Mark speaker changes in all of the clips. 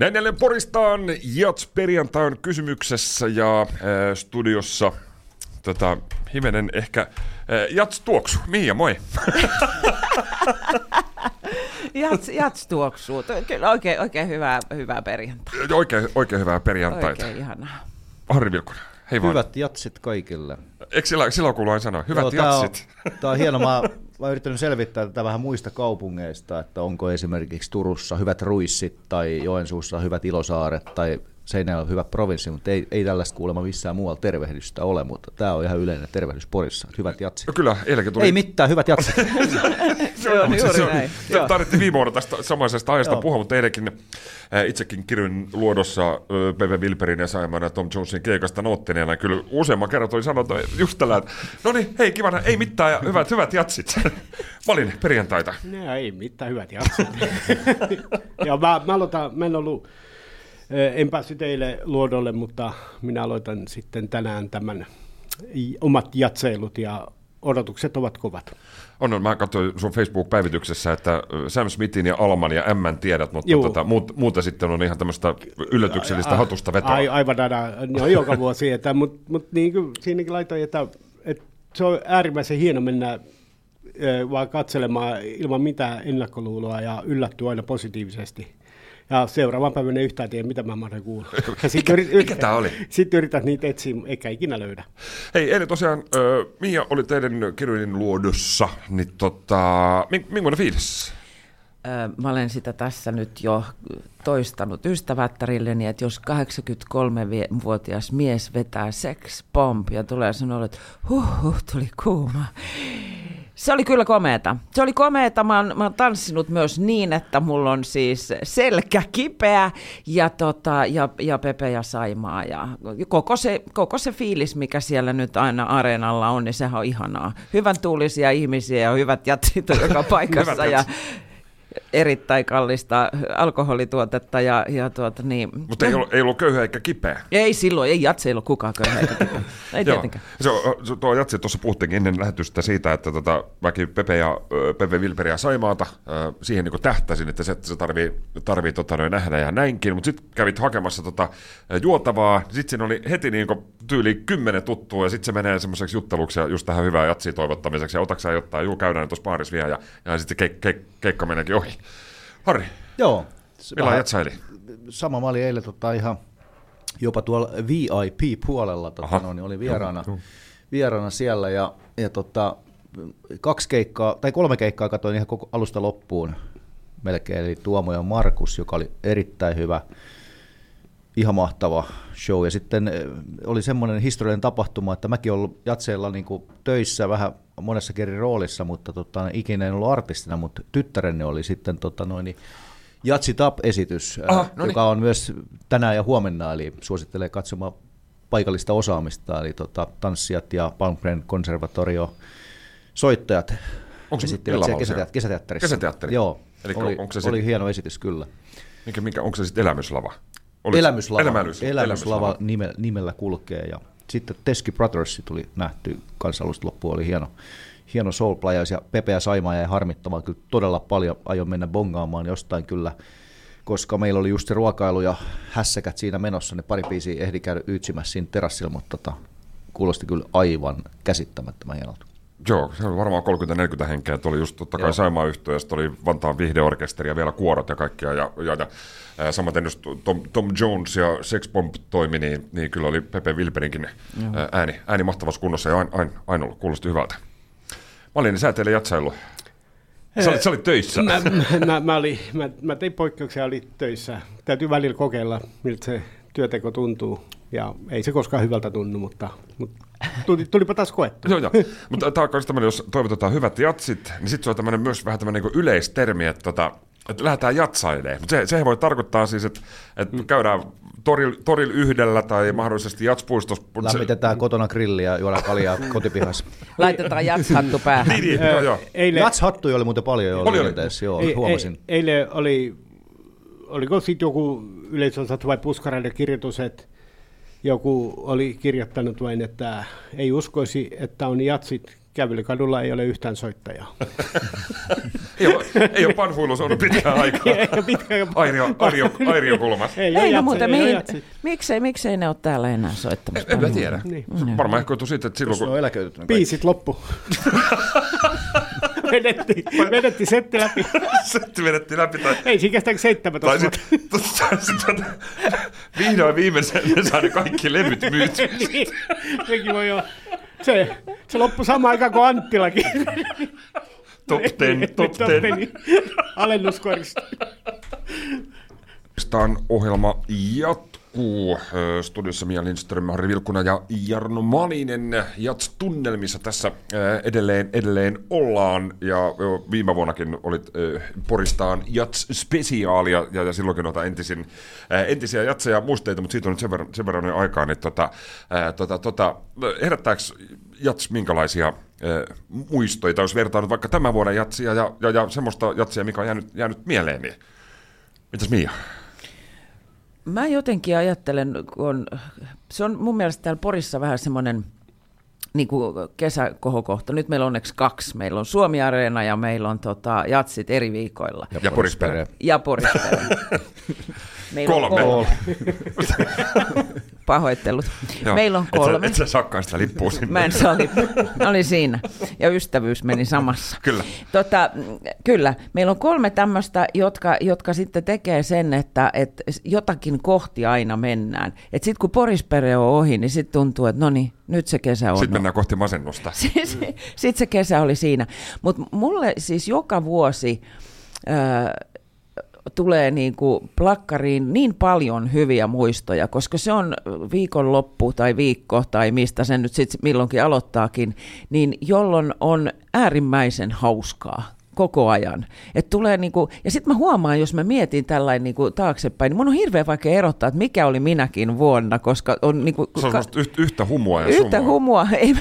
Speaker 1: Näin jälleen Poristaan Jats perjantai on kysymyksessä ja äh, studiossa tota, hivenen ehkä äh, Jats tuoksu. Miia, moi.
Speaker 2: Jats, jats tuoksuu. Kyllä oikein, oikein hyvää, hyvää perjantai.
Speaker 1: Oikein, oikein hyvää perjantaita.
Speaker 2: Oikein ihanaa.
Speaker 1: Harri Vilkunen, hei vaan.
Speaker 3: Hyvät jatsit kaikille.
Speaker 1: Eikö sillä, silloin kuulu aina sanoa? Hyvät
Speaker 3: Joo,
Speaker 1: jatsit.
Speaker 3: Tää on, tää on hieno. Mä, mä oon yrittänyt selvittää tätä vähän muista kaupungeista, että onko esimerkiksi Turussa hyvät ruissit tai Joensuussa hyvät ilosaaret tai Seinäjoella on hyvä provinssi, mutta ei, ei tällaista kuulemma missään muualla tervehdystä ole, mutta tämä on ihan yleinen tervehdys Porissa. Hyvät jatsit.
Speaker 1: No kyllä, eilenkin tuli...
Speaker 3: Ei mitään, hyvät jatsit.
Speaker 2: Se on juuri
Speaker 1: se
Speaker 2: näin.
Speaker 1: Tarvittiin viime vuonna tästä samaisesta ajasta
Speaker 3: Joo.
Speaker 1: puhua, mutta eilenkin äh, itsekin kirjoin luodossa äh, P.V. Wilperin ja Saiman ja Tom Jonesin keikasta noottineena. Kyllä useamman kerran tuli sanottu just tällä, että no niin, hei kivana, ei mitään ja hyvät, hyvät jatsit. Mä olin perjantaita.
Speaker 4: No ei mitään, hyvät jaksot. ja mä, mä, aloitan, mä en ollut, eh, en päässyt eilen luodolle, mutta minä aloitan sitten tänään tämän omat jatseilut ja odotukset ovat kovat.
Speaker 1: On, on, mä katsoin sun Facebook-päivityksessä, että Sam Smithin ja Alman ja M tiedät, mutta
Speaker 4: Juu.
Speaker 1: tota, muut, muuta sitten on ihan tämmöistä yllätyksellistä hatusta vetoa.
Speaker 4: Ai, aivan aina, ne on joka vuosi, että, mutta mut niin kuin siinäkin laitoin, että, että se on äärimmäisen hieno mennä eh, vaan katselemaan ilman mitään ennakkoluuloa ja yllättyä aina positiivisesti. Ja seuraavan päivänä ei yhtään tiedä, mitä mä mahdan kuulla. Ja sit
Speaker 1: Mikä-
Speaker 4: yrit-
Speaker 1: mikä tää oli?
Speaker 4: Sitten yrität niitä etsiä, eikä ikinä löydä.
Speaker 1: Hei, eilen tosiaan äh, Mia oli teidän kirjojen luodossa, niin tota, mi- millainen fiilis?
Speaker 2: Mä olen sitä tässä nyt jo toistanut ystävättärilleni, että jos 83-vuotias mies vetää sex bomb ja tulee sanoa, että huh, huh tuli kuuma. Se oli kyllä komeeta. Se oli komeeta. Mä oon, mä oon tanssinut myös niin, että mulla on siis selkä kipeä ja, tota, ja, ja Pepe ja Saimaa. Ja koko, se, koko se fiilis, mikä siellä nyt aina areenalla on, niin sehän on ihanaa. Hyvän tuulisia ihmisiä ja hyvät jatsit joka paikassa. Ja. Erittäin kallista alkoholituotetta. Ja, ja tuota, niin,
Speaker 1: Mutta ei, ollut, ei ollut köyhä eikä kipeä.
Speaker 2: ei silloin, ei jatsi, ei ollut kukaan köyhä eikä kipeä. Ei
Speaker 1: Joo.
Speaker 2: tietenkään.
Speaker 1: Se, on- se, tuo Jatsi, tuossa puhuttiinkin ennen lähetystä siitä, että tota, mäkin Pepe ja Pepe Wilperi ja Saimaata siihen niin tähtäsin, että se, se tarvii, tarvii tota, noin nähdä ja näinkin, mutta sitten kävit hakemassa tota, juotavaa, sitten siinä oli heti niin tyyli kymmenen tuttua, ja sitten se menee semmoiseksi jutteluksi ja just tähän hyvää Jatsia toivottamiseksi, ja otatko sä jotain, juu käydään tuossa baarissa vielä, ja, ja sitten keik, keik, keikka meneekin ohi. Harri,
Speaker 3: Joo. Vähän-
Speaker 1: jatsaili?
Speaker 3: sama mä olin eilen tota ihan jopa tuolla VIP-puolella, tota, no, niin oli vieraana, vieraana siellä ja, ja tota, kaksi keikkaa, tai kolme keikkaa katsoin ihan koko alusta loppuun melkein, eli Tuomo ja Markus, joka oli erittäin hyvä, ihan mahtava show. Ja sitten eh, oli semmoinen historiallinen tapahtuma, että mäkin ollut jatseilla niin kuin töissä vähän monessa eri roolissa, mutta tota, ikinä en ollut artistina, mutta tyttärenne oli sitten tota, noin, niin Jatsi Tap-esitys,
Speaker 1: Aha,
Speaker 3: Aha,
Speaker 1: no niin.
Speaker 3: joka on myös tänään ja huomenna, eli suosittelee katsomaan paikallista osaamista, eli tota, tanssijat ja Palmgren konservatorio soittajat
Speaker 1: Onko se
Speaker 3: kesäteat- kesäteatterissa.
Speaker 1: Kesäteatteri?
Speaker 3: Joo,
Speaker 1: Eli
Speaker 3: oli,
Speaker 1: onko se sit-
Speaker 3: oli hieno esitys kyllä.
Speaker 1: Mikä, mikä, onko se sitten elämyslava? Oliko-
Speaker 3: Elämyslava,
Speaker 1: Elämys,
Speaker 3: elämyslava nime, nimellä kulkee. Ja sitten Teski Brothers tuli nähty kanssa alusta loppuun, oli hieno, hieno soul Pepe ja Saima jäi harmittamaan kyllä todella paljon, aion mennä bongaamaan jostain kyllä, koska meillä oli just se ruokailu ja hässäkät siinä menossa, ne pari biisiä ehdi käydä yytsimässä siinä terassilla, mutta tota, kuulosti kyllä aivan käsittämättömän hienolta.
Speaker 1: Joo, se oli varmaan 30-40 henkeä. Tuo oli just totta kai. Saimaa yhtiö, ja oli Vantaan viihdeorkesteri ja vielä kuorot ja kaikkia. Ja, ja, ja ää, samaten just Tom, Tom Jones ja Sex Bomb toimi, niin, niin kyllä oli Pepe Wilperinkin ää, ääni, ääni mahtavassa kunnossa ja aina ain, ain ollut, kuulosti hyvältä. Malin, sä teille jatsailu. Sä olit, sä olit töissä.
Speaker 4: Mä, mä, mä, olin, mä, mä tein poikkeuksia, oli töissä. Täytyy välillä kokeilla, miltä se työteko tuntuu. Ja ei se koskaan hyvältä tunnu, mutta, mutta tuli, tulipa taas koettu.
Speaker 1: Joo, joo. Mutta tämä on myös tämmöinen, jos toivotetaan hyvät jatsit, niin sitten se on tämmöinen myös vähän tämmöinen niin yleistermi, että, tota, että lähdetään jatsailemaan. Mutta se, se voi tarkoittaa siis, että, että käydään toril, toril yhdellä tai mahdollisesti jatspuistossa. Mut se-
Speaker 3: Lämmitetään kotona grilliä ja juodaan kaljaa kotipihassa.
Speaker 2: Laitetaan jatshattu päähän.
Speaker 1: Niin, niin, joo, joo.
Speaker 4: Eilen,
Speaker 3: Jats-hattuja oli muuten paljon jo
Speaker 1: Oli, oli.
Speaker 3: joo,
Speaker 4: ei-
Speaker 3: huomasin.
Speaker 4: ei- eilen oli, oliko sitten joku yleisönsat vai puskaraiden kirjoitus, että joku oli kirjoittanut vain, että ei uskoisi, että on jatsit kävelykadulla ei ole yhtään soittajaa.
Speaker 1: ei ole, ei ole panhuilus ollut pitkään aikaa.
Speaker 4: Ei ole pitkään
Speaker 1: Airio, Airio, Airio kulmas.
Speaker 4: Ei,
Speaker 2: Ei,
Speaker 4: ole
Speaker 2: no muuten,
Speaker 4: ei ole
Speaker 2: mihin, miksei, miksei ne ole täällä enää soittamassa?
Speaker 1: En mä tiedä.
Speaker 4: Niin.
Speaker 1: Varmaan ehkä siitä, että silloin
Speaker 3: Se on
Speaker 1: kun...
Speaker 4: Biisit loppu. vedettiin, vedettiin setti läpi.
Speaker 1: Setti vedettiin läpi tai...
Speaker 4: Ei siinä kestää kuin 17
Speaker 1: Tai sitten sit, tota, vihdoin viimeisen saa ne kaikki levyt myytyä.
Speaker 4: niin, sekin voi olla. Se, se loppui samaan aikaan kuin Anttilakin.
Speaker 1: Top 10, top 10.
Speaker 4: Alennuskorista.
Speaker 1: Staan ohjelma jatkuu. Ö, Studiossa Mia Lindström, Harri Vilkuna ja Jarno Malinen. Jats-tunnelmissa tässä ö, edelleen, edelleen ollaan. Ja viime vuonnakin olit ö, Poristaan Jats-spesiaalia, ja, ja silloinkin noita entisin, entisiä jatseja muisteita, mutta siitä on nyt sen verran, sen verran aikaa, niin tota, tota, tota, herättääkö Jats minkälaisia ö, muistoja, jos vertaa nyt vaikka tämän vuoden jatsia ja, ja, ja semmoista jatsia, mikä on jäänyt, jäänyt mieleen, niin mitäs Mia?
Speaker 2: Mä jotenkin ajattelen, kun on, se on mun mielestä täällä Porissa vähän semmoinen niin kuin kesäkohokohta. Nyt meillä on onneksi kaksi. Meillä on Suomi-areena ja meillä on tota, jatsit eri viikoilla.
Speaker 1: Ja Porispere.
Speaker 2: Ja Porispere. Meillä on
Speaker 1: Kolme.
Speaker 2: kolme. Pahoittelut.
Speaker 1: Joo.
Speaker 2: Meillä on
Speaker 1: Et sä,
Speaker 2: kolme.
Speaker 1: et sä sitä lippua sinne.
Speaker 2: Mä en saa lippua. Oli siinä. Ja ystävyys meni samassa.
Speaker 1: Kyllä.
Speaker 2: Tota, kyllä. Meillä on kolme tämmöistä, jotka, jotka sitten tekee sen, että, että jotakin kohti aina mennään. Että sitten kun Porispere on ohi, niin sitten tuntuu, että no niin, nyt se kesä on.
Speaker 1: Sitten mennään kohti masennusta.
Speaker 2: Sitten se kesä oli siinä. Mutta mulle siis joka vuosi ää, tulee niin kuin plakkariin niin paljon hyviä muistoja, koska se on viikonloppu tai viikko tai mistä sen nyt sitten milloinkin aloittaakin, niin jolloin on äärimmäisen hauskaa koko ajan. Et tulee niinku, ja sitten mä huomaan, jos mä mietin tällainen niinku taaksepäin, niin mun on hirveän vaikea erottaa, että mikä oli minäkin vuonna, koska on niinku,
Speaker 1: Se on
Speaker 2: ka-
Speaker 1: yhtä, humua ja
Speaker 2: Yhtä
Speaker 1: sumua.
Speaker 2: humua, ei,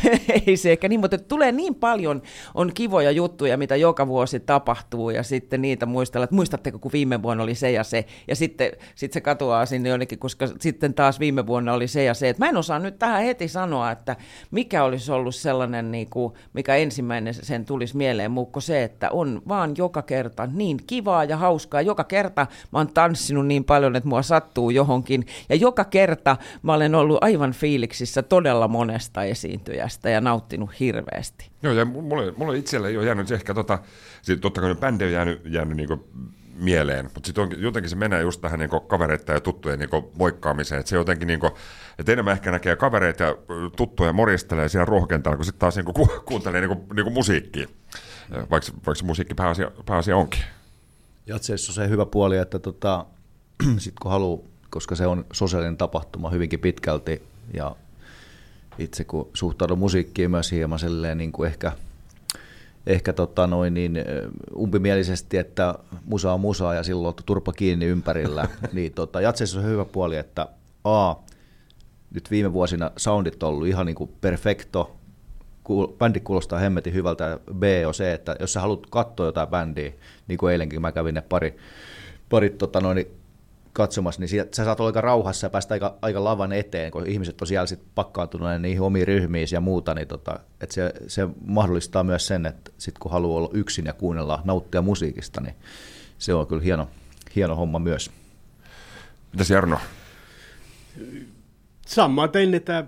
Speaker 2: ei se ehkä niin, mutta tulee niin paljon, on kivoja juttuja, mitä joka vuosi tapahtuu, ja sitten niitä muistella, että muistatteko, kun viime vuonna oli se ja se, ja sitten sit se katoaa sinne jonnekin, koska sitten taas viime vuonna oli se ja se. Et mä en osaa nyt tähän heti sanoa, että mikä olisi ollut sellainen, niin kuin, mikä ensimmäinen sen tulisi mieleen, muukko se, että on vaan joka kerta niin kivaa ja hauskaa. Joka kerta mä oon tanssinut niin paljon, että mua sattuu johonkin, ja joka kerta mä olen ollut aivan fiiliksissä todella monesta esiintyjästä ja nauttinut hirveästi.
Speaker 1: Joo, ja mulle, mulle itselle ei ole jäänyt ehkä tota, sit totta kai bändi on jäänyt, jäänyt niinku mieleen, mutta sitten jotenkin se menee just tähän niinku kavereiden ja tuttujen niinku moikkaamiseen, että se jotenkin niinku, että enemmän ehkä näkee kavereita ja tuttuja moristelee siellä ruohokentalla, kun sitten taas niinku ku, kuuntelee niinku, niinku musiikkia, Ö, vaikka, se- vaikka se musiikki pääasia, pääasia onkin.
Speaker 3: Jatseissa on se hyvä puoli, että tota, sit kun haluaa, koska se on sosiaalinen tapahtuma hyvinkin pitkälti ja itse kun suhtaudun musiikkiin myös hieman niin kuin ehkä, ehkä tota noin niin, umpimielisesti, että musa on musa ja silloin on turpa kiinni ympärillä, niin tota, Jatseissa on hyvä puoli, että A, nyt viime vuosina soundit on ollut ihan niin kuin perfecto, kuul- bändi kuulostaa hemmetin hyvältä, ja B on se, että jos sä haluat katsoa jotain bändiä, niin kuin eilenkin mä kävin ne pari, pari tota noin, katsomassa, niin sieltä- sä saat olla aika rauhassa ja päästä aika, aika lavan eteen, kun ihmiset on siellä sit pakkaantuneet niihin omiin ryhmiin ja muuta, niin tota, että se, se mahdollistaa myös sen, että sit kun haluaa olla yksin ja kuunnella, nauttia musiikista, niin se on kyllä hieno, hieno homma myös.
Speaker 1: Mitäs Jarno?
Speaker 4: Samaten, että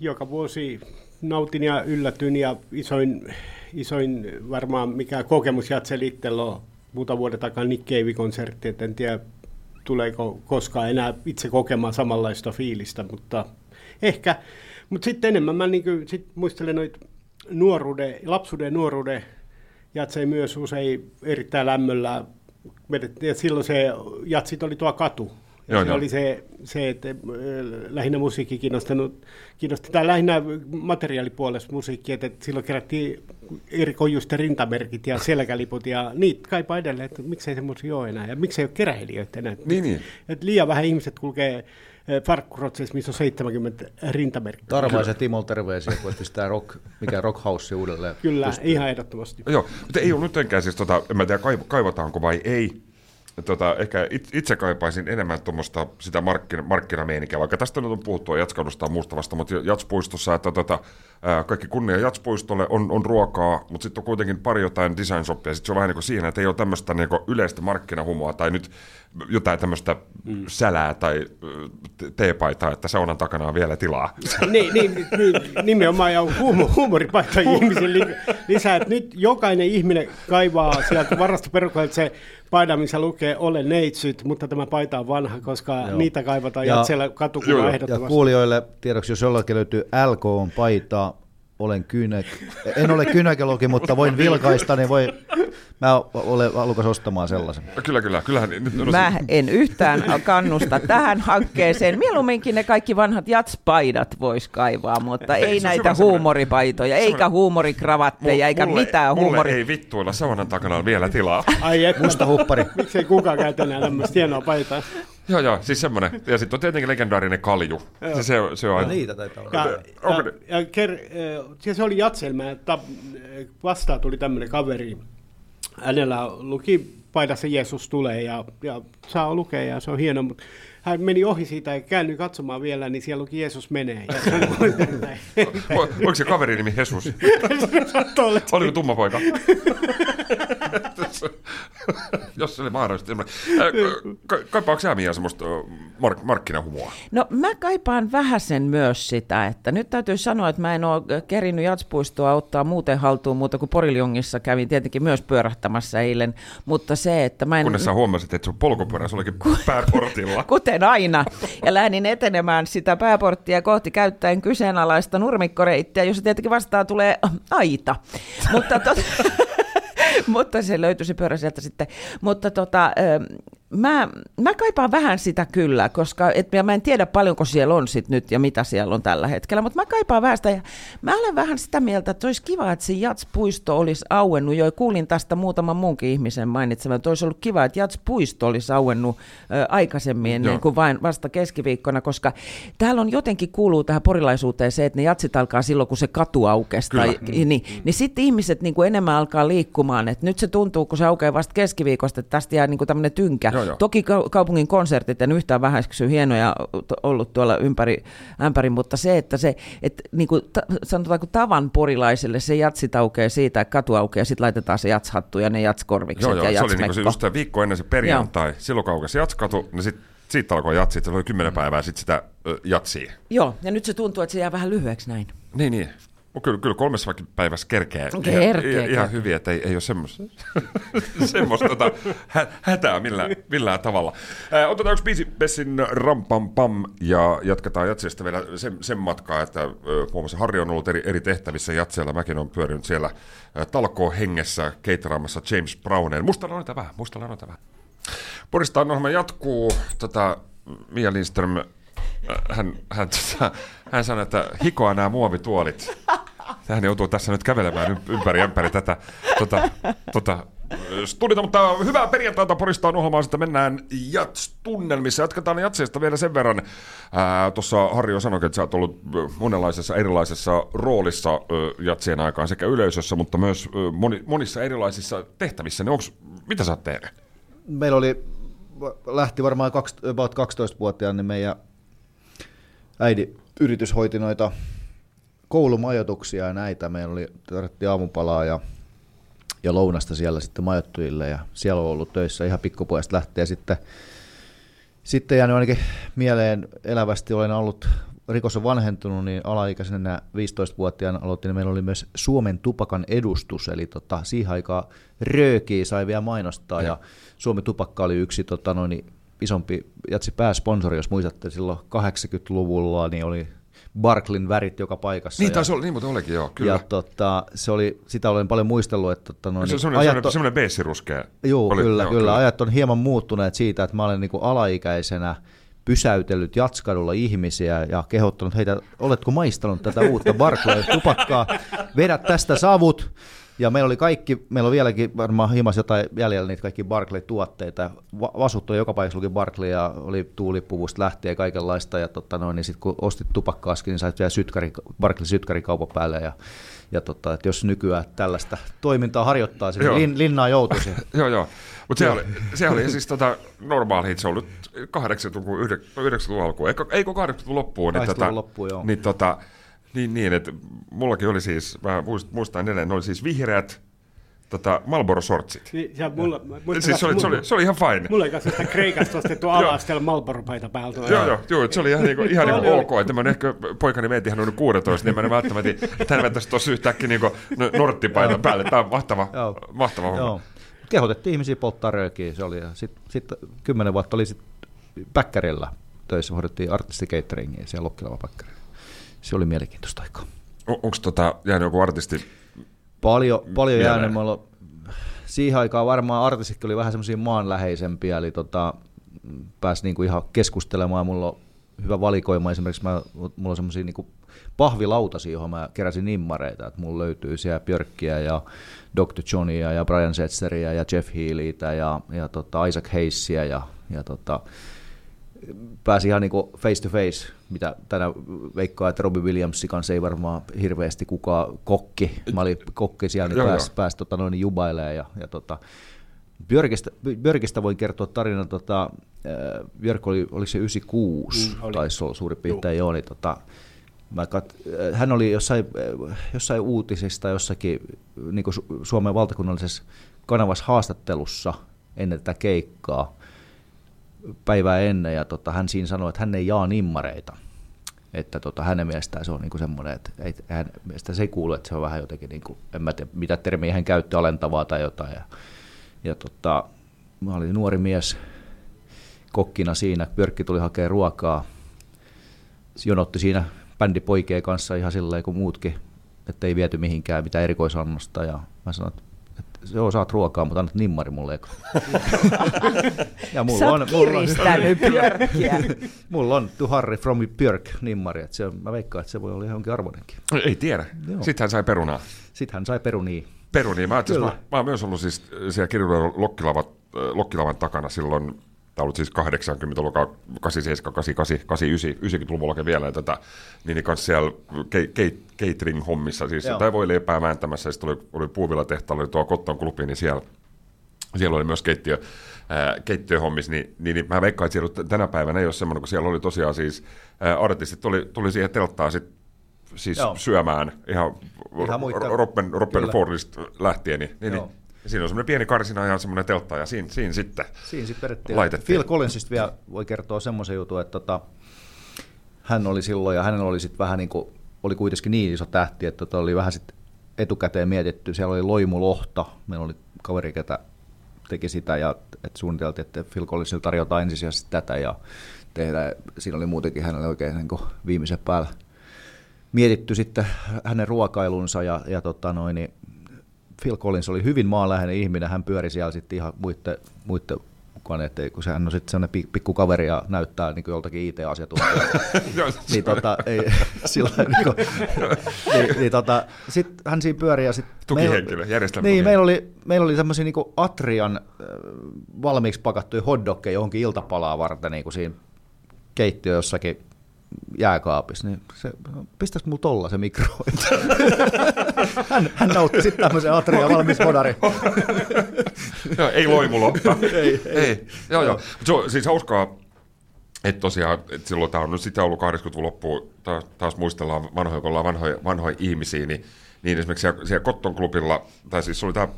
Speaker 4: joka vuosi nautin ja yllätyn ja isoin, isoin varmaan mikä kokemus Jatsel itsellä on muutaman vuoden takaa Nick Cave-konsertti, että en tiedä tuleeko koskaan enää itse kokemaan samanlaista fiilistä, mutta ehkä. Mutta sitten enemmän mä niin sit muistelen noita nuoruuden, lapsuuden nuoruuden jatsei myös usein erittäin lämmöllä. Ja silloin se jatsit oli tuo katu. Ja
Speaker 1: Joo,
Speaker 4: se
Speaker 1: joo.
Speaker 4: oli se, se, että äh, lähinnä musiikki kiinnostanut, kiinnosti, tai lähinnä materiaalipuolesta musiikki, että silloin kerättiin eri kojusten rintamerkit ja selkäliput ja niitä kaipaa edelleen, että miksei semmoisia ole enää ja miksei ole keräilijöitä enää.
Speaker 1: Niin, niin.
Speaker 4: Et liian vähän ihmiset kulkee äh, farkkurotseissa, missä on 70 rintamerkkiä.
Speaker 3: Tarvaisen Timol terveisiä, kun pistää rock, mikä rock house uudelleen.
Speaker 4: Kyllä,
Speaker 3: pystyyn.
Speaker 4: ihan ehdottomasti.
Speaker 1: Joo, mutta ei ole nytenkään siis, tota, en mä tiedä kaiv- kaivataanko vai ei, tota, ehkä itse kaipaisin enemmän tuommoista sitä markkina, markkinameininkiä, vaikka tästä nyt on puhuttua jatskadusta ja muusta vasta, mutta jatspuistossa, että tota, ää, kaikki kunnia jatspuistolle on, on ruokaa, mutta sitten on kuitenkin pari jotain design shoppia, sitten se on vähän niin kuin siinä, että ei ole tämmöistä niin yleistä markkinahumoa tai nyt jotain tämmöistä mm. sälää tai teepaitaa, että saunan takana on vielä tilaa.
Speaker 4: niin, niin, niin, nimenomaan ja huumoripaita ihmisille lisää, että nyt jokainen ihminen kaivaa sieltä varastoperukoilta se paita, missä lukee ole neitsyt, mutta tämä paita on vanha, koska Joo. niitä kaivataan ja, siellä katukuva ehdottomasti.
Speaker 3: Ja kuulijoille tiedoksi, jos jollakin löytyy LK on paita, olen kynek, en ole kynäkelogi, mutta voin vilkaista, niin voi, mä olen halukas ostamaan sellaisen.
Speaker 1: Kyllä, kyllä. Kyllähän, nyt
Speaker 2: on mä en yhtään kannusta tähän hankkeeseen. Mieluumminkin ne kaikki vanhat jatspaidat vois kaivaa, mutta ei, ei näitä huumoripaitoja, eikä huumorikravatteja, eikä mulle, mitään
Speaker 1: mulle
Speaker 2: huumori...
Speaker 1: ei vittuilla saunan takana on vielä tilaa.
Speaker 4: Ai et,
Speaker 3: Musta huppari.
Speaker 4: Miksei kukaan käytä enää tämmöistä hienoa paitaa?
Speaker 1: Joo, joo, siis semmoinen. Ja sitten on tietenkin legendaarinen kalju. Se, se, se on aina.
Speaker 3: No, niitä taitaa
Speaker 4: olla. Ja, ja, ja, ker, ja se oli Jatselmä, että vastaan tuli tämmöinen kaveri. Hänellä luki paidassa Jeesus tulee ja, ja saa lukea ja se on hieno, mutta hän meni ohi siitä ja käännyi katsomaan vielä, niin siellä luki Jeesus menee.
Speaker 1: Onko se kaveri nimi Jesus? Oliko tumma poika? Jos se oli mahdollista. Kaipaako sä Mia semmoista mark- markkinahumoa?
Speaker 2: No mä kaipaan vähäsen myös sitä, että nyt täytyy sanoa, että mä en ole kerinyt jatspuistoa ottaa muuten haltuun muuta kuin Poriljongissa kävin tietenkin myös pyörähtämässä eilen, mutta se, että mä en...
Speaker 1: Kunnes sä huomasit, että sun polkupyörässä olikin pääportilla.
Speaker 2: Kuten aina. Ja lähdin etenemään sitä pääporttia kohti käyttäen kyseenalaista nurmikkoreittiä, jossa tietenkin vastaan tulee aita. Mutta tot... mutta se löytyi se pyörä sieltä sitten. Mutta tota, mä, mä kaipaan vähän sitä kyllä, koska et, mä en tiedä paljonko siellä on sit nyt ja mitä siellä on tällä hetkellä, mutta mä kaipaan vähän sitä. Ja mä olen vähän sitä mieltä, että olisi kiva, että se Jats-puisto olisi auennut jo. Kuulin tästä muutaman muunkin ihmisen mainitsevan, että olisi ollut kiva, että Jats-puisto olisi auennut ö, aikaisemmin ennen kuin vain vasta keskiviikkona, koska täällä on jotenkin kuuluu tähän porilaisuuteen se, että ne jatsit alkaa silloin, kun se katu aukesi. Tai, niin, niin, niin sitten ihmiset niin kuin enemmän alkaa liikkumaan. että nyt se tuntuu, kun se aukeaa vasta keskiviikosta, että tästä jää niin kuin tämmöinen tynkä. Joo, joo. Toki kaupungin konsertit en yhtään vähäisky hienoja ollut tuolla ympäri, ämpäri, mutta se, että se, että niin kuin, ta, sanotaanko tavan porilaisille se jatsit aukeaa siitä, että katu aukeaa, ja sitten laitetaan se jatshattu ja ne jatskorvikset joo, joo,
Speaker 1: ja
Speaker 2: se
Speaker 1: oli niin se just viikko ennen se perjantai, joo. silloin kaukesi jatskatu, niin sitten siitä alkoi jatsi, se oli kymmenen päivää sitten sitä ö, jatsia.
Speaker 2: Joo, ja nyt se tuntuu, että se jää vähän lyhyeksi näin.
Speaker 1: Niin, niin. Kyllä, kyllä kolmessa päivässä kerkeä.
Speaker 2: Kerkeä.
Speaker 1: Ihan, ihan hyvin, että ei, ei ole semmoista, semmoista tota, hä, hätää millään, millään tavalla. Äh, otetaan yksi biisi Bessin Rampam Pam ja jatketaan Jatsiasta vielä sen, sen matkaa, että huomasin Harri on ollut eri, eri tehtävissä Jatsialla. Mäkin on pyörinyt siellä äh, talkoo hengessä keitaraamassa James Browneen. Musta noita vähän, musta noita vähän. Poristaan ohjelma jatkuu. Tota, Mia Lindström hän, hän, tota, hän sanoi, että hikoa nämä muovituolit. Hän joutuu tässä nyt kävelemään ympäri ympäri tätä tota, tota, studiota, mutta hyvää perjantaita Porista ohjelmaa, sitten mennään Jats-tunnelmissa. Jatketaan Jatseista vielä sen verran. Tuossa Harjo sanoi, että sä oot ollut monenlaisessa erilaisessa roolissa Jatsien aikaan sekä yleisössä, mutta myös moni, monissa erilaisissa tehtävissä. Niin onks, mitä sä oot tehnyt?
Speaker 3: Meillä oli, lähti varmaan about 12-vuotiaan, niin meidän äiti yritys hoiti noita koulumajoituksia ja näitä. Meillä oli, tarvittiin aamupalaa ja, ja lounasta siellä sitten majoittujille ja siellä on ollut töissä ihan pikkupuolesta lähtien. Sitten, sitten jäänyt ainakin mieleen elävästi, olen ollut rikos on vanhentunut, niin alaikäisenä 15-vuotiaana aloitin, niin meillä oli myös Suomen tupakan edustus, eli tota, siihen aikaan röökiä sai vielä mainostaa, ja, ja Suomen tupakka oli yksi tota, noin, isompi jatsi pääsponsori, jos muistatte, silloin 80-luvulla niin oli Barklin värit joka paikassa.
Speaker 1: Niin, taisi olla, niin mutta olikin joo, kyllä.
Speaker 3: Ja tota, se oli, sitä olen paljon muistellut, että tota, no,
Speaker 1: se, niin, ajat on, semmoinen beessiruskea.
Speaker 3: Joo, oli, kyllä, joo, kyllä, kyllä. Ajat on hieman muuttuneet siitä, että mä olen niin kuin alaikäisenä pysäytellyt Jatskadulla ihmisiä ja kehottanut heitä, oletko maistanut tätä uutta Barclay tupakkaa, vedät tästä savut, Ja meillä oli kaikki, meillä on vieläkin varmaan himas jotain jäljellä niitä kaikki Barclay-tuotteita. Va- vasut on joka paikassa luki Barclay ja oli tuulipuvusta lähtien kaikenlaista. Ja totta noin, niin sitten kun ostit tupakkaaskin, niin sait vielä sytkäri, Barclay sytkärikaupan päälle. Ja, ja totta, että jos nykyään tällaista toimintaa harjoittaa, niin lin, linnaan joutuisi.
Speaker 1: Joo, joo. Mutta se oli, se oli siis tota, normaali se ollut 80-luvun, 90-luvun alkuun, eikö, eikö 80-luvun loppuun. Niin,
Speaker 3: 80-luvun loppuun, joo.
Speaker 1: Niin, tota, niin, niin, että mullakin oli siis, mä muist- muistan edelleen, ne oli siis vihreät tota, Marlboro-sortsit.
Speaker 4: Niin, ja mulla, muistan
Speaker 1: Siis se oli, se, oli, se oli ihan fine.
Speaker 4: Mulla ei kanssa sitä Kreikasta ostettu ala-asteella Malboro-paita päältä.
Speaker 1: Joo, joo, joo, se oli ihan, niinku, ihan niinku ok, että mä ehkä poikani meitä ihan noin 16, niin mä en välttämättä, että hän vetäisi tuossa yhtäkkiä niinku no- norttipaita päälle. Tämä on mahtava, mahtava homma.
Speaker 3: Joo. Kehotettiin ihmisiä polttaa röökiä, se oli. Sitten sit kymmenen vuotta oli sit päkkärillä töissä, hoidettiin artistikeiteringiä siellä Lokkilava päkkärillä. Se oli mielenkiintoista aikaa.
Speaker 1: Onko tota, jäänyt joku artisti
Speaker 3: Paljon, paljon
Speaker 1: Mieleen.
Speaker 3: jäänyt. Mulla, siihen aikaan varmaan artistit oli vähän semmoisia maanläheisempiä, eli tota, pääsi niinku ihan keskustelemaan. Mulla on hyvä valikoima. Esimerkiksi mä, mulla on semmoisia niinku pahvilautasia, johon mä keräsin nimmareita. Et mulla löytyy siellä Björkkiä ja Dr. Johnia ja Brian Setzeria ja Jeff Healytä ja, ja tota Isaac Hayesia ja, ja tota, pääsi ihan niinku face to face, mitä tänä veikkaa, että Robbie Williamsin kanssa ei varmaan hirveästi kukaan kokki. Mä olin kokki siellä, niin
Speaker 1: Joo,
Speaker 3: pääsi,
Speaker 1: joo.
Speaker 3: pääsi tota, noin jubailemaan. Ja, ja tota, Björkistä, Björkistä voin kertoa tarinan, tota, äh, Björk oli, oliko se 96,
Speaker 4: Mm, oli.
Speaker 3: taisi olla suurin piirtein joo, niin tota, mä kat, äh, hän oli jossain, äh, jossain uutisista, jossakin niin Suomen valtakunnallisessa kanavassa haastattelussa ennen tätä keikkaa, päivää ennen, ja tota, hän siinä sanoi, että hän ei jaa nimmareita. Että tota, hänen mielestään se on niinku semmoinen, että ei, hän, mielestä se ei kuulu, että se on vähän jotenkin, niinku, en mä tiedä, mitä termiä hän käytti, alentavaa tai jotain. Ja, ja tota, mä olin nuori mies kokkina siinä, Björkki tuli hakemaan ruokaa, jonotti siinä bändipoikien kanssa ihan silleen kuin muutkin, että ei viety mihinkään mitään erikoisannosta. Ja mä sanoin, että joo, saat ruokaa, mutta annat nimmari mulle eka. ja mulla
Speaker 2: Sä
Speaker 3: on,
Speaker 2: oot
Speaker 3: mulla on,
Speaker 2: kiristänyt Björkkiä.
Speaker 3: mulla on to Harry from Björk nimmari, että se, mä veikkaan, että se voi olla ihan jonkin arvoinenkin.
Speaker 1: Ei tiedä.
Speaker 3: Joo.
Speaker 1: Sitten hän sai perunaa.
Speaker 3: Sitten hän sai peruniin.
Speaker 1: Peruni. Mä, mä, mä oon myös ollut siis siellä Kirjuuden lokkilavan, lokkilavan takana silloin, on ollut siis 80-luvulla, 87, 88, 89, 90-luvulla vielä, ja tätä, niin, niin kanssa siellä catering-hommissa, siis, tai voi leipää vääntämässä, ja sitten oli, oli puuvilla tehtaalla, oli tuo Kotton klubi, niin siellä, siellä oli myös keittiö, ää, keittiöhommissa, niin, niin, niin mä veikkaan, että siellä tänä päivänä ei ole semmoinen, kun siellä oli tosiaan siis, ää, artistit tuli, tuli siihen telttaan sit, siis
Speaker 3: Joo.
Speaker 1: syömään ihan,
Speaker 3: Ihan
Speaker 1: Robben, Robben
Speaker 3: Kyllä.
Speaker 1: Fordista lähtien, niin, niin,
Speaker 3: Joo.
Speaker 1: Niin siinä on semmoinen pieni karsina ja semmoinen teltta, ja siinä, siinä sitten
Speaker 3: Siinä sitten vedettiin.
Speaker 1: Laitettiin.
Speaker 3: Phil Collinsista vielä voi kertoa semmoisen jutun, että tota, hän oli silloin ja hänellä oli sitten vähän niin kuin, oli kuitenkin niin iso tähti, että tota oli vähän sitten etukäteen mietitty. Siellä oli loimulohta, meillä oli kaveri, ketä teki sitä ja että suunniteltiin, että Phil Collinsille tarjotaan ensisijaisesti tätä ja tehdään, siinä oli muutenkin hänelle oikein niin viimeisen päällä mietitty sitten hänen ruokailunsa ja, ja tota noin, niin Phil Collins oli hyvin maanläheinen ihminen, hän pyöri siellä sitten ihan muiden, muiden mukaan, ettei, kun sehän on sitten sellainen pi- pikku kaveri ja näyttää niin kuin joltakin IT-asiantuntijalta. niin tota, ei, sillä niin, kuin, niin, niin tota, sitten hän siinä pyöri ja sitten...
Speaker 1: Tukihenkilö, järjestelmä
Speaker 3: Niin, meillä oli, meillä oli tämmöisiä niin Atrian äh, valmiiksi pakattuja hotdogkeja johonkin iltapalaa varten niin kuin siinä keittiö jossakin jääkaapissa, niin se, pistäis mulla tolla se mikro? hän, hän nautti sitten tämmöisen Atrian valmis modari.
Speaker 1: Joo, ei loimulotta. ei, ei. Joo, joo. Se on siis hauskaa, että tosiaan, että silloin tämä on nyt sitä ollut 80-luvun loppuun, taas, taas muistellaan vanhoja, kun ollaan vanhoja, vanhoja ihmisiä, niin, niin esimerkiksi siellä, siellä Kotton klubilla, tai siis oli tämä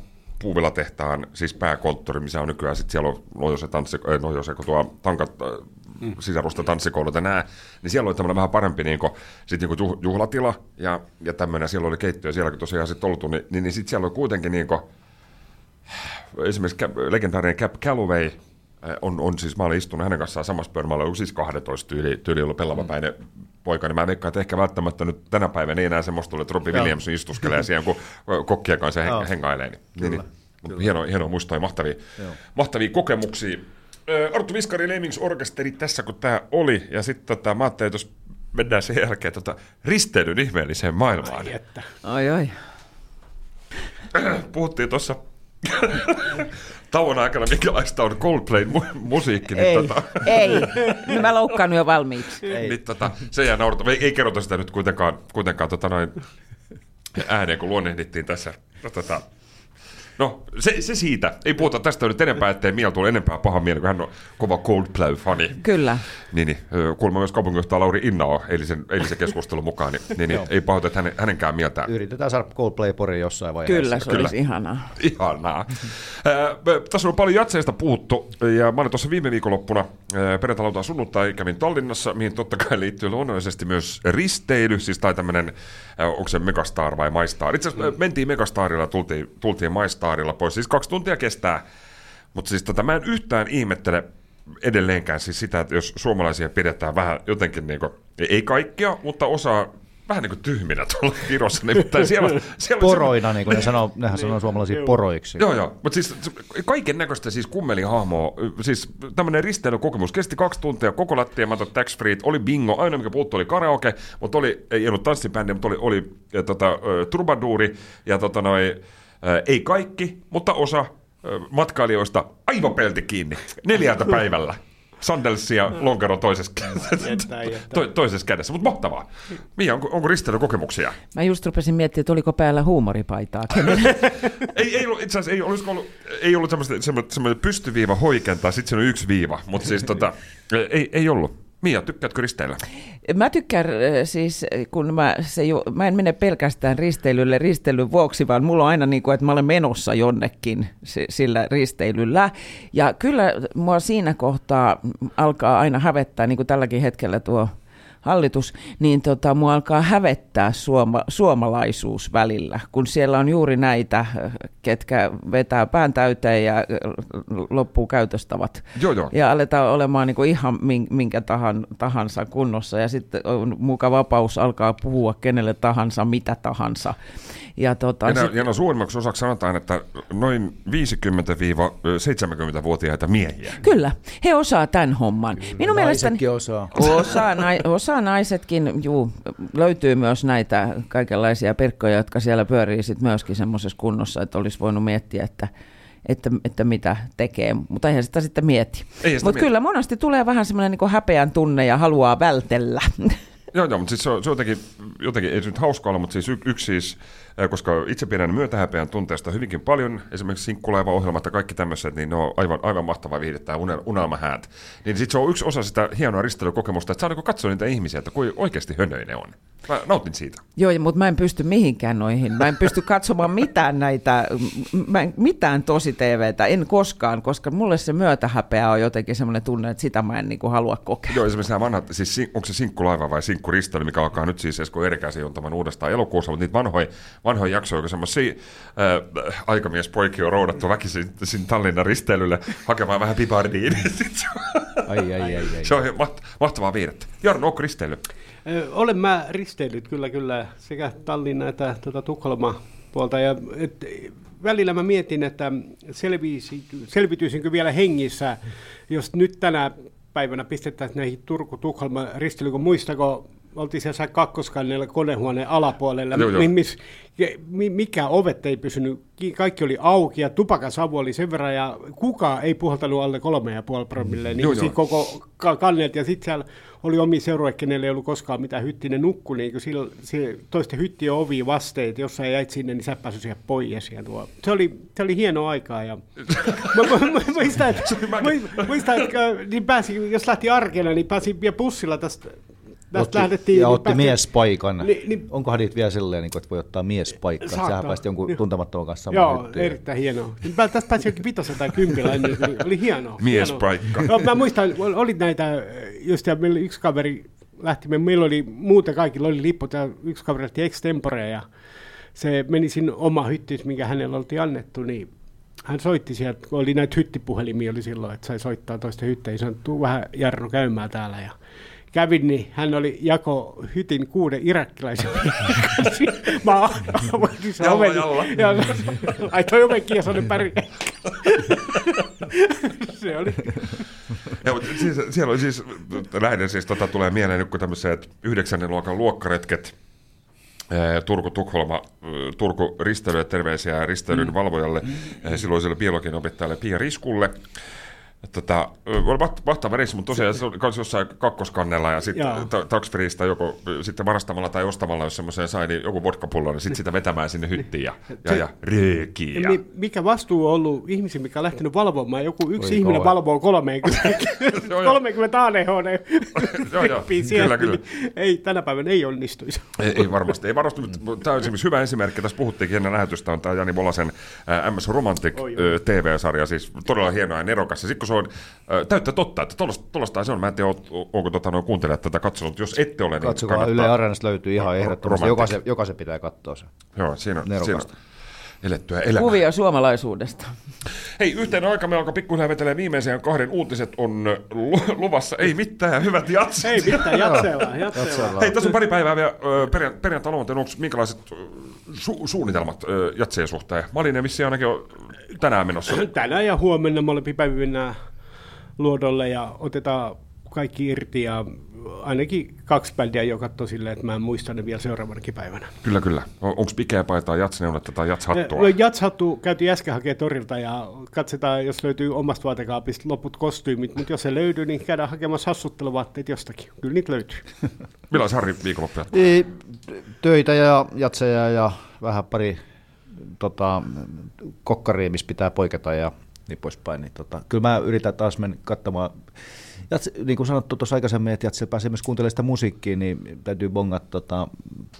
Speaker 1: Puuvilla tehtaan, siis pääkonttori, missä on nykyään, sit siellä on Nojose, tanssi, äh, Nojose kun tuo tankat, äh, sisarusta tanssikoulut ja nää, niin siellä oli tämmöinen vähän parempi niin kuin, sit niin kuin juhlatila ja, ja tämmöinen, siellä oli keittiö siellä, kun tosiaan sitten oltu, niin, niin, niin sitten siellä oli kuitenkin niin kuin, esimerkiksi legendaarinen Cap Calloway äh, on, on siis, mä olin istunut hänen kanssaan samassa pöydässä, mä olin siis 12 tyyli, tyyli ollut pellavapäinen poika, niin mä veikkaan, että ehkä välttämättä nyt tänä päivänä ei enää semmoista tule, että Robbie. Williams istuskelee siihen, kun kokkien kanssa hen, hengailee. Niin, niin,
Speaker 3: Kyllä.
Speaker 1: niin. Hienoa, hienoa muistaa ja mahtavia,
Speaker 3: Joo.
Speaker 1: mahtavia kokemuksia. Arttu Viskari Lemmings Orkesteri tässä, kun tämä oli, ja sitten tota, mä ajattelin, että jos mennään sen jälkeen tota, risteilyn ihmeelliseen maailmaan.
Speaker 4: Ai että.
Speaker 2: Oi, oi.
Speaker 1: puhuttiin tuossa tauon aikana, minkälaista on Coldplayn mu- musiikki. Niin
Speaker 2: Ei,
Speaker 1: tota,
Speaker 2: ei. No mä loukkaan jo valmiiksi.
Speaker 3: Ei.
Speaker 1: niin, tota, se jää naurata. Ei, ei kerrota sitä nyt kuitenkaan, kuitenkaan tota noin ääneen, kun luonnehdittiin tässä. No, tota, no se, se, siitä. Ei puhuta tästä nyt enempää, ettei Miel tule enempää paha mieli, kun hän on kova Coldplay-fani.
Speaker 2: Kyllä.
Speaker 1: Niin, niin. kuulemma myös kaupunginjohtaja Lauri Innao eilisen, eilisen keskustelun mukaan, niin, niin, niin ei pahoita hänen, hänenkään mieltään.
Speaker 3: Yritetään saada Coldplay Pori jossain vaiheessa.
Speaker 2: Kyllä, se
Speaker 1: Kyllä.
Speaker 2: olisi ihanaa.
Speaker 1: Ihanaa. Me- Tässä on paljon jatseista puhuttu, ja mä olin tuossa viime viikonloppuna ää, perjantai sunnuntai kävin Tallinnassa, mihin totta kai liittyy luonnollisesti myös risteily, siis tai tämmöinen, onko se Megastar vai MyStar. Itse asiassa mentiin Megastarilla, tultiin, tultiin MyStarilla pois, siis kaksi tuntia kestää. Mutta siis tota, mä en yhtään ihmettele edelleenkään siis sitä, että jos suomalaisia pidetään vähän jotenkin niin kuin, ei kaikkia, mutta osaa vähän niin kuin tyhminä tuolla Virossa. Nimittäin siellä, siellä
Speaker 3: Poroina, niin kuin ne sanoo, nehän sanoo suomalaisia poroiksi.
Speaker 1: Joo, joo. Mutta siis kaiken näköistä siis kummelihahmoa, siis tämmöinen risteilykokemus kesti kaksi tuntia, koko lattiamatot tax free, oli bingo, aina mikä puuttu oli karaoke, mutta oli, ei ollut tanssibändi, mutta oli, oli ja, tota, ö, trubaduuri ja tota, noi, ö, ei kaikki, mutta osa ö, matkailijoista aivan pelti kiinni neljältä päivällä. Sandelsia ja lonkero toisessa,
Speaker 4: Jättää, jättää.
Speaker 1: to, toisessa kädessä, mutta mahtavaa. Mia, onko, onko risteilykokemuksia?
Speaker 2: Mä just rupesin miettimään, että oliko päällä huumoripaitaa.
Speaker 1: Ei, ei ollut, itse asiassa ei, olisiko ollut, ei ollut semmoista, semmoista, semmoista pystyviiva hoikentaa, sitten siinä on yksi viiva, mutta siis tota, ei, ei ollut. Mia, tykkäätkö risteillä?
Speaker 2: Mä tykkään äh, siis, kun mä, se jo, mä en mene pelkästään risteilylle risteilyn vuoksi, vaan mulla on aina niin kuin, että mä olen menossa jonnekin si- sillä risteilyllä. Ja kyllä mua siinä kohtaa alkaa aina hävettää, niin kuin tälläkin hetkellä tuo hallitus, niin tota, mua alkaa hävettää suoma, suomalaisuus välillä, kun siellä on juuri näitä, äh, ketkä vetää pään täyteen ja äh, loppuu käytöstavat.
Speaker 1: Joo, joo.
Speaker 2: Ja aletaan olemaan niin kuin ihan min- minkä tahan, tahansa kunnossa ja sitten on muka vapaus alkaa puhua kenelle tahansa, mitä tahansa. Ja tota,
Speaker 1: Ja,
Speaker 2: sit,
Speaker 1: ja no, suurimmaksi osaksi sanotaan, että noin 50-70-vuotiaita miehiä.
Speaker 2: kyllä, he osaa tämän homman. Minun mielestäni
Speaker 3: Naisetkin osaa.
Speaker 2: osa, nai, osa naisetkin, juu, löytyy myös näitä kaikenlaisia perkkoja, jotka siellä pyörii sit myöskin semmoisessa kunnossa, että olisi voinut miettiä, että että, että mitä tekee, mutta eihän sitä sitten mieti. Mutta kyllä monesti tulee vähän semmoinen niin häpeän tunne ja haluaa vältellä.
Speaker 1: Joo, joo, mutta siis se on, se on jotenkin, jotenkin, ei se nyt hauska olla, mutta siis y, yksi siis, koska itse pidän myötähäpeän tunteesta hyvinkin paljon, esimerkiksi sinkkulaiva-ohjelmat ja kaikki tämmöiset, niin ne on aivan, aivan mahtavaa viihdettä ja unel, unelmahäät. Niin sitten se on yksi osa sitä hienoa risteilykokemusta, että saa niinku katsoa niitä ihmisiä, että kuin oikeasti hönöi ne on. Mä nautin siitä.
Speaker 2: Joo, mutta mä en pysty mihinkään noihin. Mä en pysty katsomaan mitään näitä, mä en, mitään tosi TVtä, en koskaan, koska mulle se myötähäpeä on jotenkin semmoinen tunne, että sitä mä en niin kuin halua kokea.
Speaker 1: Joo, esimerkiksi nämä vanhat, siis onko se sinkkulaiva vai sinkkuristely, mikä alkaa nyt siis Esko Erikäisen jontavan uudestaan elokuussa, mutta niitä vanhoja, vanhoja jaksoja, kun semmoisia äh, aikamiespoikia on roudattu väkisin sinne Tallinnan risteilylle hakemaan vähän pipardiin. sit se, on-
Speaker 3: Ai, ai, ai, ai.
Speaker 1: se on maht- mahtavaa viihdettä. Jarno, onko risteily?
Speaker 4: Ö, Olen mä risteillyt kyllä, kyllä sekä Tallinna että tuota Tukholma puolta. Ja, et, välillä mä mietin, että selvisi, selviytyisinkö vielä hengissä, jos nyt tänä päivänä pistettäisiin näihin Turku-Tukholma risteilyyn, kun muistako, oltiin siellä kakkoskannella konehuoneen alapuolella,
Speaker 1: Joo, joo.
Speaker 4: mi- miss, ke- mi- mikä ovet ei pysynyt, ki- kaikki oli auki ja tupakasavu oli sen verran ja kukaan ei puhaltanut alle kolme ja puoli promille, niin
Speaker 1: Joo,
Speaker 4: joo, koko ka- kannelta ja sitten siellä oli omi kenelle ei ollut koskaan mitään hyttinen nukku, niin kun sillä, se toisten hyttien ovi vasteet, jos sä jäit sinne, niin sä et päässyt siihen pois. Ja tuo. Se, oli, se oli hieno aikaa. Ja... mä, mä, mä, muistan, että, muistan, että niin pääsi, jos lähti arkena, niin pääsi vielä bussilla tästä
Speaker 3: Otti,
Speaker 4: lähdettiin.
Speaker 3: ja
Speaker 4: niin
Speaker 3: otti
Speaker 4: päästiin-
Speaker 3: miespaikan.
Speaker 4: Niin- niin-
Speaker 3: Onkohan niitä vielä silleen, niin kuin, että voi ottaa miespaikan?
Speaker 4: Saattaa.
Speaker 3: Sähän pääsit jonkun
Speaker 4: Joo.
Speaker 3: tuntemattoman kanssa samaan
Speaker 4: Joo,
Speaker 3: hyttyyn.
Speaker 4: erittäin hienoa. Niin Tästä pääsi jokin vitosen tai kympillä ennen, niin oli hienoa.
Speaker 1: Miespaikka.
Speaker 4: hienoa. Joo, mä muistan, oli näitä, just ja meillä yksi kaveri lähti, me- meillä oli muuten kaikilla oli lipput ja yksi kaveri lähti extempore ja se meni sinne oma hyttis, minkä hänellä oltiin annettu, niin hän soitti sieltä, kun oli näitä hyttipuhelimia oli silloin, että sai soittaa toisten hytteihin, sanoi, tuu vähän Jarno käymään täällä ja kävin, niin hän oli jako hytin kuuden irakkilaisen. Mä avoin sen
Speaker 1: Jalla,
Speaker 4: oven. Ja laitoin oven kiinni ja sanoin päri. Se oli.
Speaker 1: Ja, mutta siis, siellä oli siis, lähinnä siis tota, tulee mieleen nyt kun tämmöiset yhdeksännen luokan luokkaretket, Turku, Tukholma, Turku risteilyä terveisiä risteilyn mm. valvojalle, silloiselle biologian opettajalle Pia Riskulle. Tota, mahtava reissu, mutta tosiaan se oli jossain kakkoskannella ja sitten taksfriistä joku sitten varastamalla tai ostamalla, jos semmoiseen sai, niin joku vodkapullo, niin sitten sitä vetämään sinne hyttiin ja, ja, ja röökiä. Ja...
Speaker 4: Mikä vastuu on ollut ihmisiä, mikä on lähtenyt valvomaan? Joku yksi Oi, ihminen kova. valvoo 30, 30 ADHD. joo, joo, kyllä, kyllä. Ei, tänä päivänä ei onnistuisi.
Speaker 1: ei, ei varmasti, ei varmasti. Tämä on esimerkiksi hyvä esimerkki, tässä puhuttiinkin ennen lähetystä, on tämä Jani Volasen MS Romantic TV-sarja, siis todella hieno ja nerokas. Ja sitten kun se on äh, täyttä totta, että tuollaista se on. Mä en tiedä, onko tota, noin kuuntelijat tätä katsonut. Jos ette ole, niin
Speaker 3: Katsokaa, kannattaa... Yle Areenasta löytyy ihan ehdottomasti. Jokaisen, jokaisen pitää katsoa se.
Speaker 1: Joo, siinä on, siinä on elettyä elämää.
Speaker 2: Kuvia suomalaisuudesta.
Speaker 1: Hei, yhteen aika me alkaa pikkuhiljaa vetelee viimeisen kahden uutiset on luvassa. Ei mitään, hyvät jatset.
Speaker 4: Ei mitään, jatsellaan, jatsellaan.
Speaker 1: Hei, tässä on pari päivää vielä perjantai perjantai onko minkälaiset su- suunnitelmat jatseen suhteen? Malinen vissi ainakin on tänään menossa.
Speaker 4: Tänään ja huomenna molempi päivinä luodolle ja otetaan kaikki irti ja ainakin kaksi bändiä jo katsoi silleen, että mä en muista ne vielä seuraavanakin päivänä.
Speaker 1: Kyllä, kyllä. On, Onko pikeä paitaa jatsneuletta tai jatshattua?
Speaker 4: No, jatshattu käytiin äsken hakemaan torilta ja katsotaan, jos löytyy omasta vaatekaapista loput kostyymit, mutta jos ei löydy, niin käydään hakemassa hassutteluvaatteet jostakin. Kyllä niitä löytyy.
Speaker 1: Milloin Harri viikonloppuja?
Speaker 3: Töitä ja jatseja ja vähän pari tota, kokkaria, missä pitää poiketa ja niin poispäin. Niin tota, kyllä mä yritän taas mennä katsomaan Jats, niin kuin sanottu tuossa aikaisemmin, että Jatsi pääsee myös kuuntelemaan sitä musiikkia, niin täytyy bongata tota,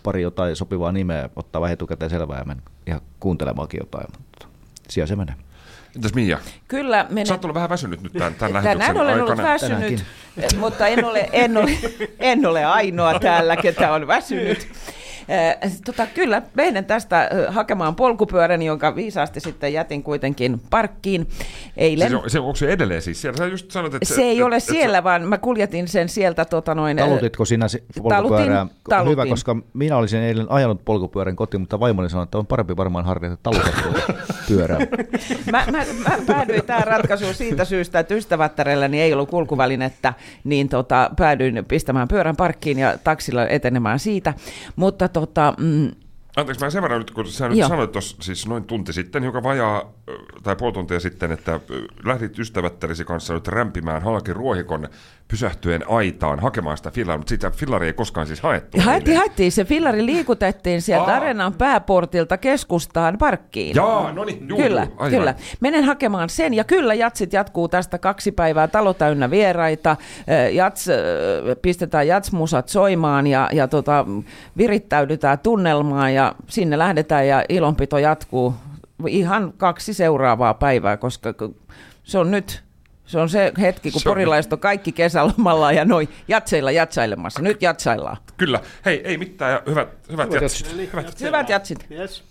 Speaker 3: pari jotain sopivaa nimeä, ottaa vähän etukäteen selvää ja mennä ihan kuuntelemaankin jotain. Mutta siellä se menee.
Speaker 1: Entäs Mia?
Speaker 2: Kyllä. Menen...
Speaker 1: Sä oot ollut vähän väsynyt nyt tämän, tämän Tänään
Speaker 2: olen aikana. ollut väsynyt, Tänäänkin. mutta en ole, en, ole, en ole ainoa täällä, ketä on väsynyt. Tota, kyllä, menen tästä hakemaan polkupyörän, jonka viisaasti sitten jätin kuitenkin parkkiin eilen.
Speaker 1: Siis on, se, onko se edelleen siis siellä? Sä just sanot, että
Speaker 2: se, se ei et, ole et, siellä, et, vaan mä kuljetin sen sieltä. Tota noin,
Speaker 3: Talutitko sinä polkupyörää? Talutin, Hyvä, koska minä olisin eilen ajanut polkupyörän kotiin, mutta vaimoni sanoi, että on parempi varmaan harjoittaa talutettua pyörää.
Speaker 2: mä, mä, mä päädyin tähän ratkaisuun siitä syystä, että ystävättärelläni ei ollut kulkuvälinettä, niin tota, päädyin pistämään pyörän parkkiin ja taksilla etenemään siitä. Mutta tota, mm,
Speaker 1: Anteeksi, mä sen verran nyt, kun sä nyt Joo. sanoit tuossa siis noin tunti sitten, joka vajaa, tai puoli tuntia sitten, että lähdit ystävättärisi kanssa nyt rämpimään halki ruohikon pysähtyen aitaan hakemaan sitä fillaria, mutta sitä fillaria ei koskaan siis haettu.
Speaker 2: Haettiin, haettiin. Se fillari liikutettiin sieltä Aa. arenan pääportilta keskustaan parkkiin.
Speaker 1: Jaa, no niin, juu,
Speaker 2: Kyllä,
Speaker 1: aivan.
Speaker 2: kyllä. Menen hakemaan sen, ja kyllä jatsit jatkuu tästä kaksi päivää, talo täynnä vieraita, jats, pistetään jatsmusat soimaan, ja, ja tota, virittäydytään tunnelmaan, ja sinne lähdetään, ja ilonpito jatkuu ihan kaksi seuraavaa päivää, koska se on nyt se on se hetki, kun porilaiset on kaikki kesälomalla ja noin jatseilla jatsailemassa. Nyt jatsaillaan.
Speaker 1: Kyllä. Hei, ei mitään ja hyvät, hyvät, jatsit.
Speaker 2: Hyvät jatsit. Yes.